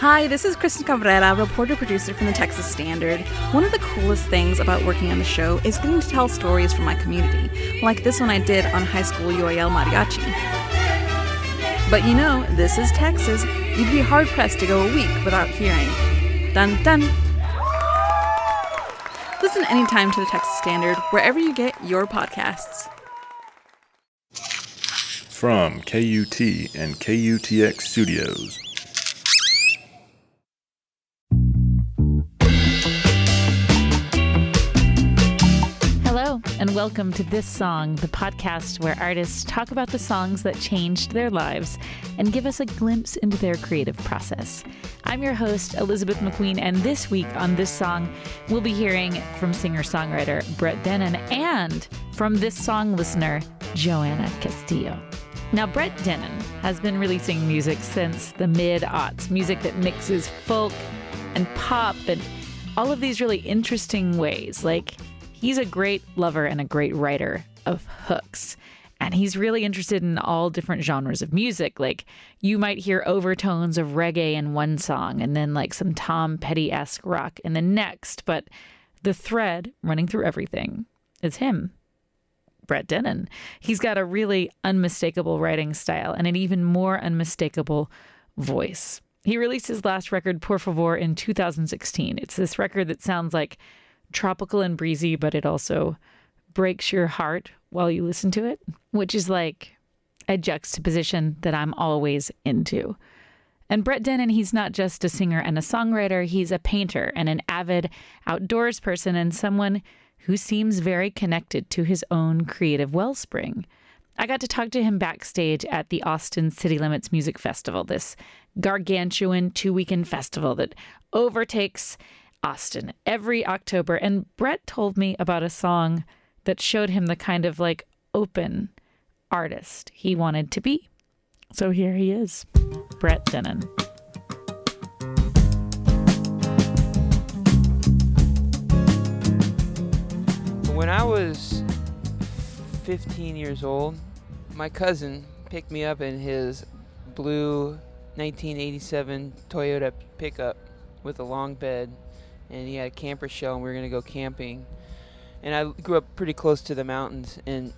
Hi, this is Kristen Cabrera, reporter producer from the Texas Standard. One of the coolest things about working on the show is getting to tell stories from my community, like this one I did on high school UIL mariachi. But you know, this is Texas. You'd be hard pressed to go a week without hearing. Dun dun. Listen anytime to the Texas Standard, wherever you get your podcasts. From KUT and KUTX Studios. Welcome to This Song, the podcast where artists talk about the songs that changed their lives and give us a glimpse into their creative process. I'm your host, Elizabeth McQueen, and this week on This Song, we'll be hearing from singer songwriter Brett Dennen and from This Song listener, Joanna Castillo. Now, Brett Dennen has been releasing music since the mid aughts, music that mixes folk and pop and all of these really interesting ways. Like, he's a great lover and a great writer of hooks. And he's really interested in all different genres of music. Like, you might hear overtones of reggae in one song and then like some Tom Petty esque rock in the next. But the thread running through everything is him. Brett Dennen. He's got a really unmistakable writing style and an even more unmistakable voice. He released his last record, Por Favor, in 2016. It's this record that sounds like tropical and breezy, but it also breaks your heart while you listen to it, which is like a juxtaposition that I'm always into. And Brett Dennen, he's not just a singer and a songwriter, he's a painter and an avid outdoors person and someone who seems very connected to his own creative wellspring. I got to talk to him backstage at the Austin City Limits Music Festival, this gargantuan two weekend festival that overtakes Austin every October. And Brett told me about a song that showed him the kind of like open artist he wanted to be. So here he is, Brett Dennen. When I was 15 years old, my cousin picked me up in his blue 1987 Toyota pickup with a long bed, and he had a camper shell, and we were gonna go camping. And I grew up pretty close to the mountains, and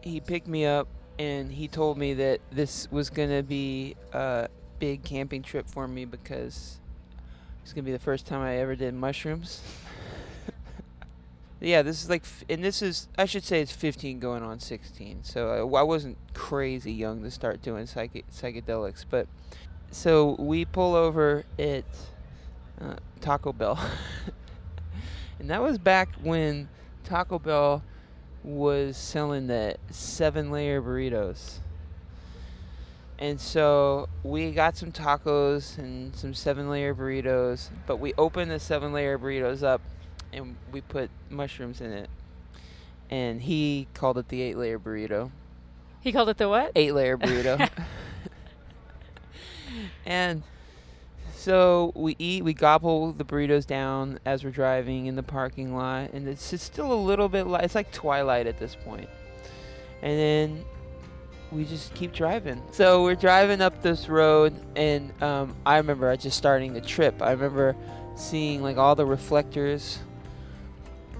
he picked me up, and he told me that this was gonna be a big camping trip for me because it's gonna be the first time I ever did mushrooms. yeah, this is like, and this is, I should say it's 15 going on 16. So I, wasn't crazy young to start doing psyche- psychedelics. But so we pull over at uh, Taco Bell. and that was back when Taco Bell was selling the seven layer burritos. And so we got some tacos and some seven layer burritos, but we opened the seven layer burritos up and we put mushrooms in it. And he called it the eight layer burrito. He called it the what? Eight layer burrito. and so we eat, we gobble the burritos down as we're driving in the parking lot, and it's, still a little bit light. It's like twilight at this point. And then we just keep driving. So we're driving up this road, and um, I remember just starting the trip. I remember seeing like all the reflectors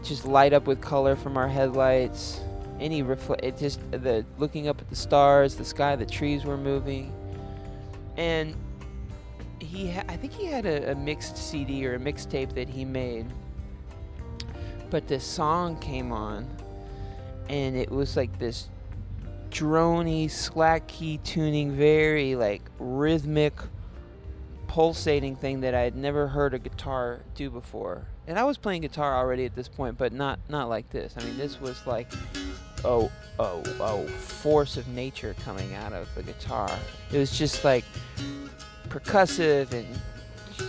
just light up with color from our headlights. Any reflect, it just the looking up at the stars, the sky, the trees were moving, and he, I think he had a, a mixed CD or a mixtape that he made. But this song came on, and it was like this drony, slack key tuning, very like rhythmic, pulsating thing that I had never heard a guitar do before. And I was playing guitar already at this point, but not not like this. I mean, this was like oh oh oh force of nature coming out of the guitar. It was just like percussive and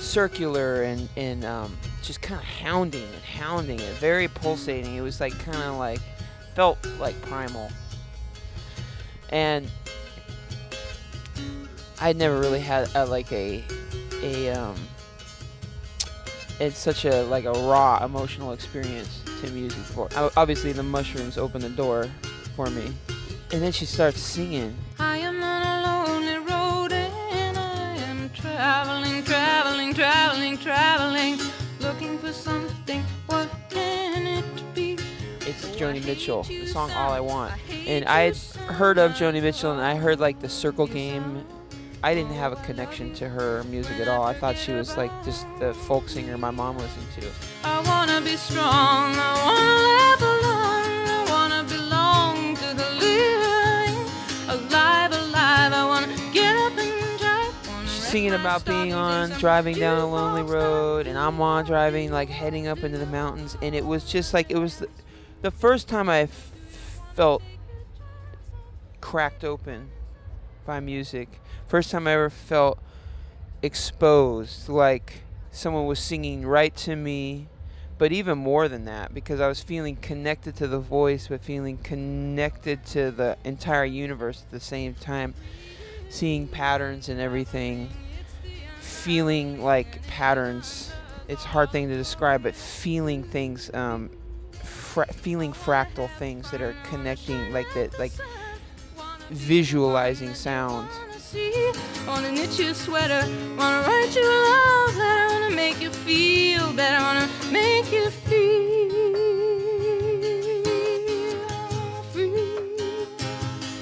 circular and and um, just kind of hounding and hounding it, very pulsating. It was like kind of like felt like primal. And I'd never really had a, like a a um it's such a like a raw emotional experience to music. O- Obviously, the mushrooms opened the door for me, and then she starts singing. I am something. What can it be? It's Joni Mitchell, the song All I Want. And I had heard of Joni Mitchell and I heard like the Circle Game. I didn't have a connection to her music at all. I thought she was like just the folk singer my mom listened to. I wanna be strong, I wanna live singing about being on driving down a lonely road, and I'm on driving like heading up into the mountains, and it was just like it was the, the first time I f- felt cracked open by music. First time I ever felt exposed, like someone was singing right to me, but even more than that, because I was feeling connected to the voice, but feeling connected to the entire universe at the same time, seeing patterns and everything, feeling like patterns. It's a hard thing to describe, but feeling things, um, fra- feeling fractal things that are connecting, like that, like visualizing sound. Wanna knit you a sweater, wanna write you a love letter, wanna make you feel better, wanna make you feel free.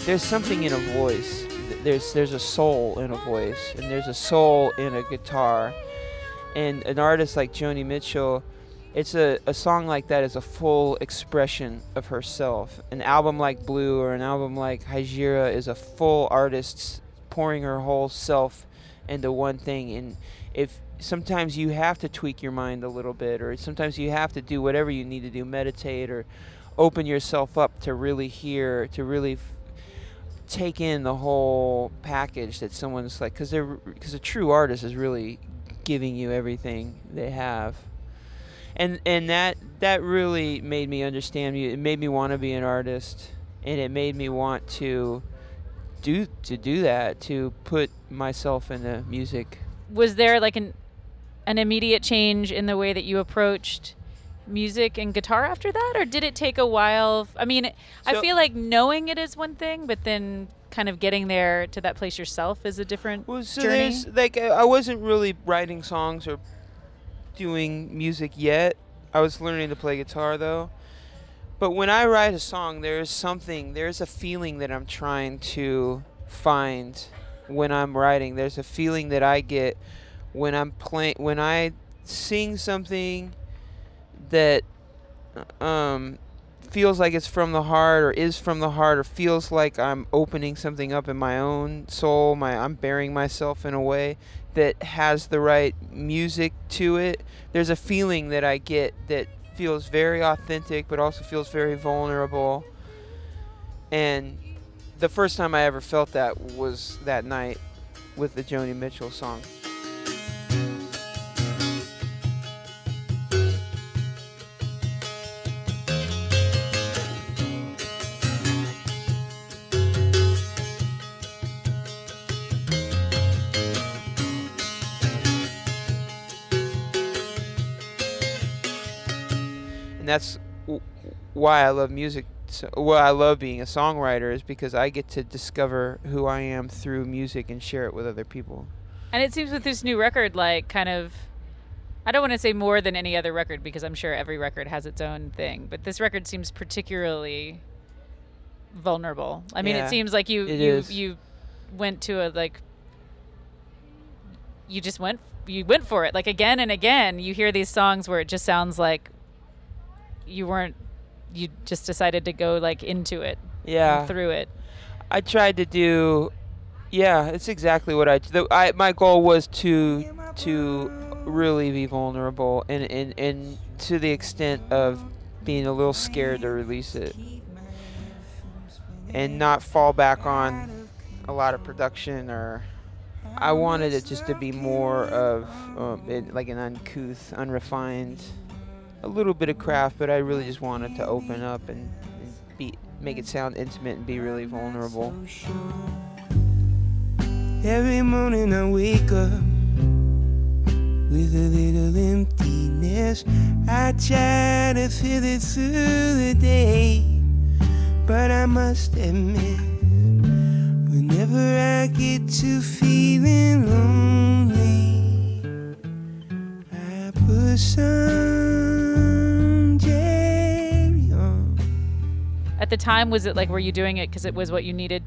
There's something in a voice. There's there's a soul in a voice, and there's a soul in a guitar. And an artist like Joni Mitchell, it's a, a song like that is a full expression of herself. An album like Blue or an album like Hejira is a full artist pouring her whole self into one thing. And if sometimes you have to tweak your mind a little bit, or sometimes you have to do whatever you need to do, meditate or open yourself up to really hear, to really take in the whole package that someone's like, because they're because a true artist is really giving you everything they have and and that that really made me understand you. It made me want to be an artist, and it made me want to do to do that to put myself into music. Was there like an an immediate change in the way that you approached music and guitar after that, or did it take a while? I mean, so I feel like knowing it is one thing, but then kind of getting there to that place yourself is a different well, so journey. Like I wasn't really writing songs or doing music yet. I was learning to play guitar though. But when I write a song, there's something, there's a feeling that I'm trying to find when I'm writing. There's a feeling that I get when I'm playing, when I sing something that um, feels like it's from the heart or is from the heart or feels like I'm opening something up in my own soul. My I'm bearing myself in a way that has the right music to it. There's a feeling that I get that feels very authentic but also feels very vulnerable. And the first time I ever felt that was that night with the Joni Mitchell song. That's why I love music. So, why I love being a songwriter is because I get to discover who I am through music and share it with other people. And it seems with this new record, like kind of, I don't want to say more than any other record because I'm sure every record has its own thing, but this record seems particularly vulnerable. I mean, yeah, it seems like you you is. you went to a like you just went you went for it like again and again. You hear these songs where it just sounds like you weren't you just decided to go like into it yeah. through it? I tried to do yeah it's exactly what i, the, I my goal was to to really be vulnerable and, and and to the extent of being a little scared to release it and not fall back on a lot of production or I wanted it just to be more of um, it, like an uncouth, unrefined a little bit of craft, but I really just wanted to open up and, and be make it sound intimate and be really vulnerable. Every morning I wake up with a little emptiness. I try to fill it through the day, but I must admit, whenever I get to feeling lonely, I put some the time, was it like were you doing it because it was what you needed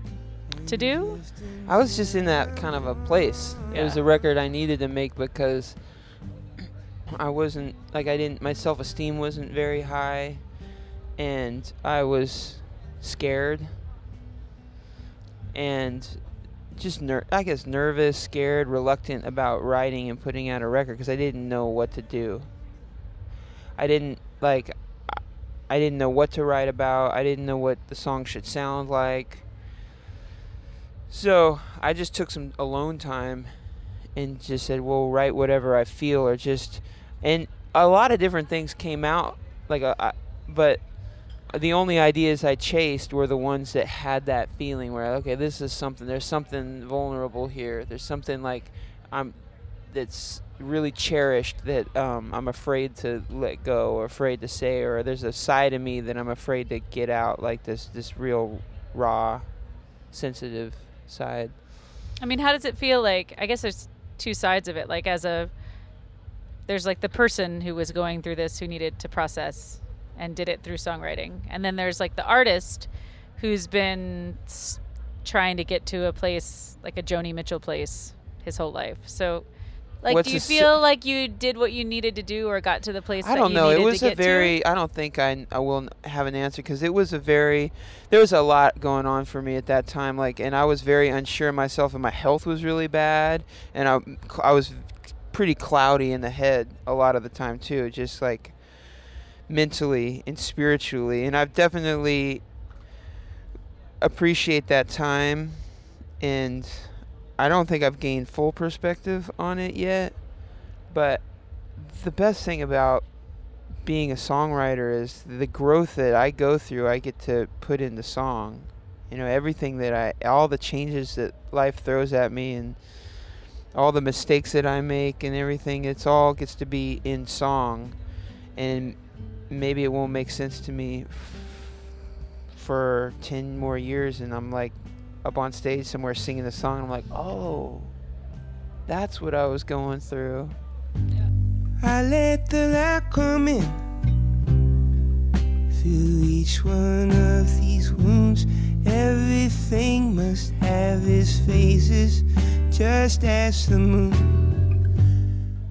to do? I was just in that kind of a place. It was a record I needed to make because I wasn't like I didn't my self-esteem wasn't very high and I was scared and just ner- I guess nervous, scared, reluctant about writing and putting out a record because I didn't know what to do. I didn't like I- didn't know what to write about. I didn't know what the song should sound like. So I just took some alone time and just said, "Well, write whatever I feel," or just, and a lot of different things came out. Like, a, I, but the only ideas I chased were the ones that had that feeling where, okay, this is something. There's something vulnerable here. There's something like I'm that's really cherished that um, I'm afraid to let go or afraid to say, or there's a side of me that I'm afraid to get out, like this this real raw, sensitive side. I mean, how does it feel like? I guess there's two sides of it. Like as a there's like the person who was going through this who needed to process and did it through songwriting. And then there's like the artist who's been trying to get to a place like a Joni Mitchell place his whole life. So like What's do you feel like you did what you needed to do or got to the place I don't know. It was a get to? very. I don't think I I will have an answer because it was a very. There was a lot going on for me at that time. Like, and I was very unsure of myself, and my health was really bad, and I I was pretty cloudy in the head a lot of the time too. Just like mentally and spiritually, and I've definitely appreciate that time, and I don't think I've gained full perspective on it yet, but the best thing about being a songwriter is the growth that I go through, I get to put into song. You know, everything that I, all the changes that life throws at me and all the mistakes that I make and everything, it's all gets to be in song. And maybe it won't make sense to me f- for 10 more years and I'm like up on stage somewhere singing the song. I'm like, oh, that's what I was going through. I let the light come in. Through each one of these wounds, everything must have its phases, just as the moon.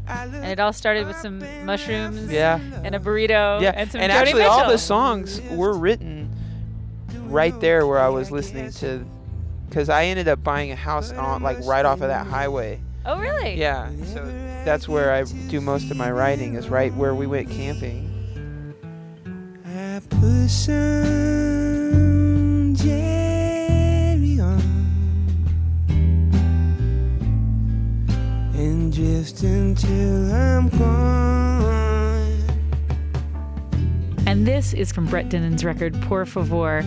And it all started with some mushrooms Yeah. and a burrito yeah, and some and Joni actually, all the songs were written right there where I was listening to, because I ended up buying a house on like right off of that highway. Oh, really? Yeah, so that's where I do most of my writing is right where we went camping. I put some Jerry on and drift until I'm gone. And this is from Brett Dennen's record Por Favor.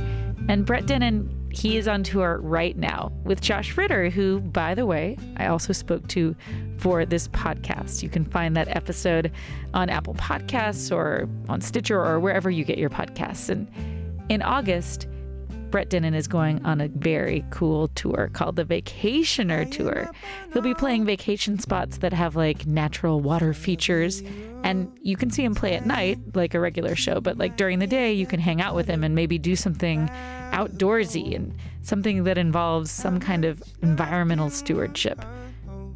And Brett Dinen, he is on tour right now with Josh Ritter, who, by the way, I also spoke to for this podcast. You can find that episode on Apple Podcasts or on Stitcher or wherever you get your podcasts. And in August, Brett Dennen is going on a very cool tour called the Vacationer Tour. He'll be playing vacation spots that have like natural water features, and you can see him play at night like a regular show, but like during the day, you can hang out with him and maybe do something outdoorsy and something that involves some kind of environmental stewardship,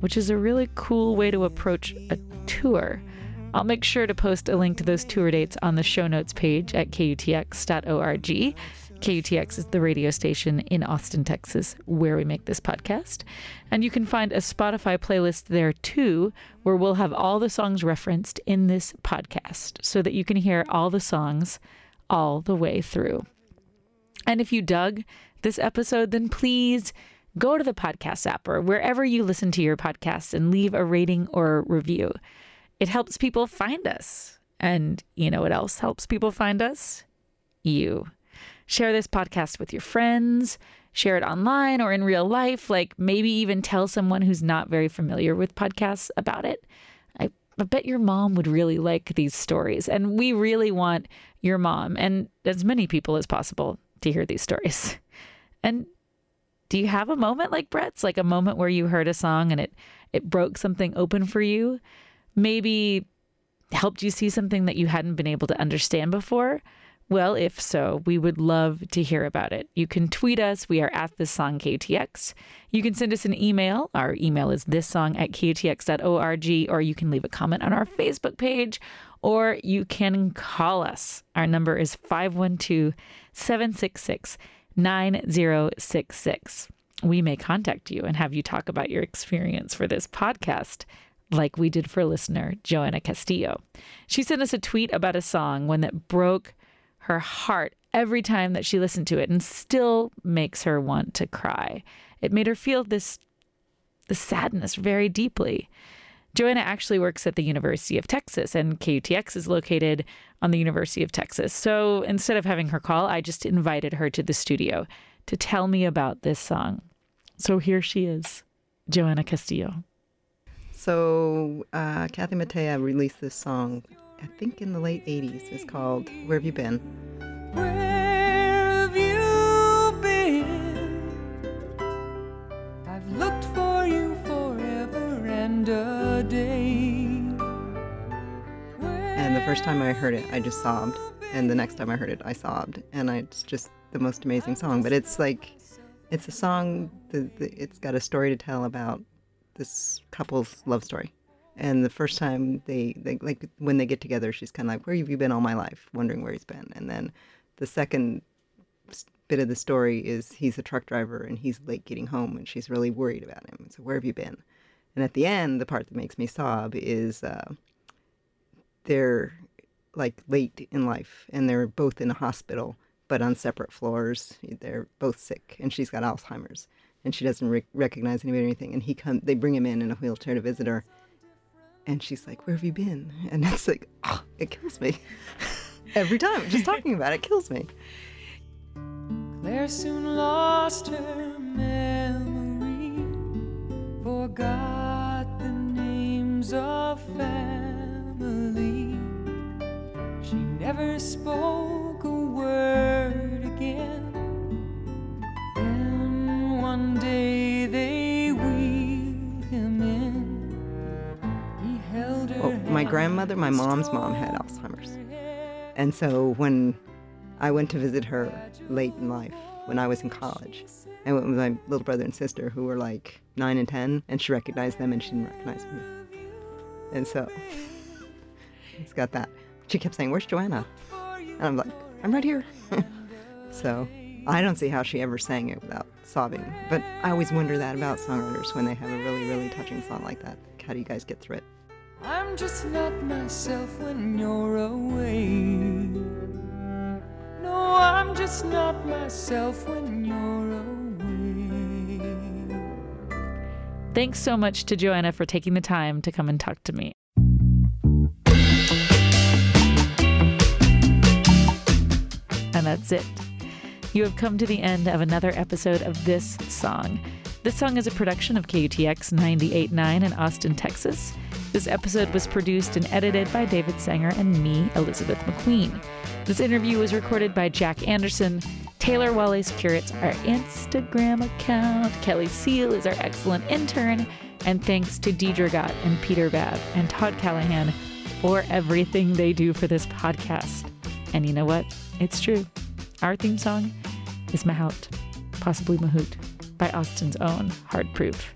which is a really cool way to approach a tour. I'll make sure to post a link to those tour dates on the show notes page at kutx.org. KUTX is the radio station in Austin, Texas, where we make this podcast. And you can find a Spotify playlist there too, where we'll have all the songs referenced in this podcast so that you can hear all the songs all the way through. And if you dug this episode, then please go to the podcast app or wherever you listen to your podcasts and leave a rating or a review. It helps people find us. And you know what else helps people find us? You. Share this podcast with your friends, share it online or in real life, like maybe even tell someone who's not very familiar with podcasts about it. I, I bet your mom would really like these stories. And we really want your mom and as many people as possible to hear these stories. And do you have a moment like Brett's, like a moment where you heard a song and it it broke something open for you? Maybe helped you see something that you hadn't been able to understand before? Well, if so, we would love to hear about it. You can tweet us. We are at this song KUTX. You can send us an email. Our email is this song at KUTX.org, or you can leave a comment on our Facebook page, or you can call us. Our number is 512 766 9066. We may contact you and have you talk about your experience for this podcast like we did for listener Joanna Castillo. She sent us a tweet about a song, one that broke her heart every time that she listened to it and still makes her want to cry. It made her feel this the sadness very deeply. Joanna actually works at the University of Texas, and KUTX is located on the University of Texas. So instead of having her call, I just invited her to the studio to tell me about this song. So here she is, Joanna Castillo. So uh, Kathy Mattea released this song, I think in the late 80s. It's called Where Have You Been? Where have you been? I've looked for you forever and a day. And the first time I heard it, I just sobbed. And the next time I heard it, I sobbed. And I, it's just the most amazing song. But it's like, it's a song, that, that it's got a story to tell about this couple's love story. And the first time they, they like when they get together, she's kind of like, "Where have you been all my life?" Wondering where he's been. And then the second bit of the story is he's a truck driver and he's late getting home, and she's really worried about him. So where have you been? And at the end, the part that makes me sob is uh, they're like late in life, and they're both in a hospital, but on separate floors. They're both sick, and she's got Alzheimer's and she doesn't rec- recognize anybody or anything. And he come, they bring him in in a wheelchair to visit her, and she's like, "Where have you been?" And it's like, oh, it kills me every time. Just talking about it kills me. Claire soon lost her memory, forgot the names of family. She never spoke my grandmother, my mom's mom, had Alzheimer's, and so when I went to visit her late in life, when I was in college, I went with my little brother and sister who were like nine and ten, and she recognized them, and she didn't recognize me. And so it's got that. She kept saying, "Where's Joanna?" And I'm like, "I'm right here." so I don't see how she ever sang it without sobbing. But I always wonder that about songwriters when they have a really, really touching song like that. How do you guys get through it? I'm just not myself when you're away. No, I'm just not myself when you're away. Thanks so much to Joanna for taking the time to come and talk to me. And that's it. You have come to the end of another episode of This Song. This song is a production of KUTX 98.9 in Austin, Texas. This episode was produced and edited by David Sanger and me, Elizabeth McQueen. This interview was recorded by Jack Anderson. Taylor Wallace curates our Instagram account. Kelly Seal is our excellent intern. And thanks to Deidre Gott and Peter Babb and Todd Callahan for everything they do for this podcast. And you know what? It's true. Our theme song is Mahout, possibly Mahout, by Austin's own Hard Proof.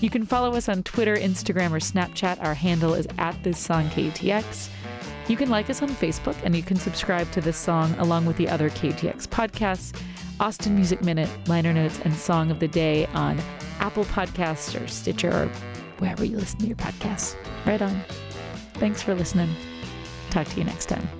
You can follow us on Twitter, Instagram, or Snapchat. Our handle is at this song KUTX. You can like us on Facebook and you can subscribe to this song along with the other KUTX podcasts, Austin Music Minute, liner notes, and Song of the Day on Apple Podcasts or Stitcher or wherever you listen to your podcasts. Right on. Thanks for listening. Talk to you next time.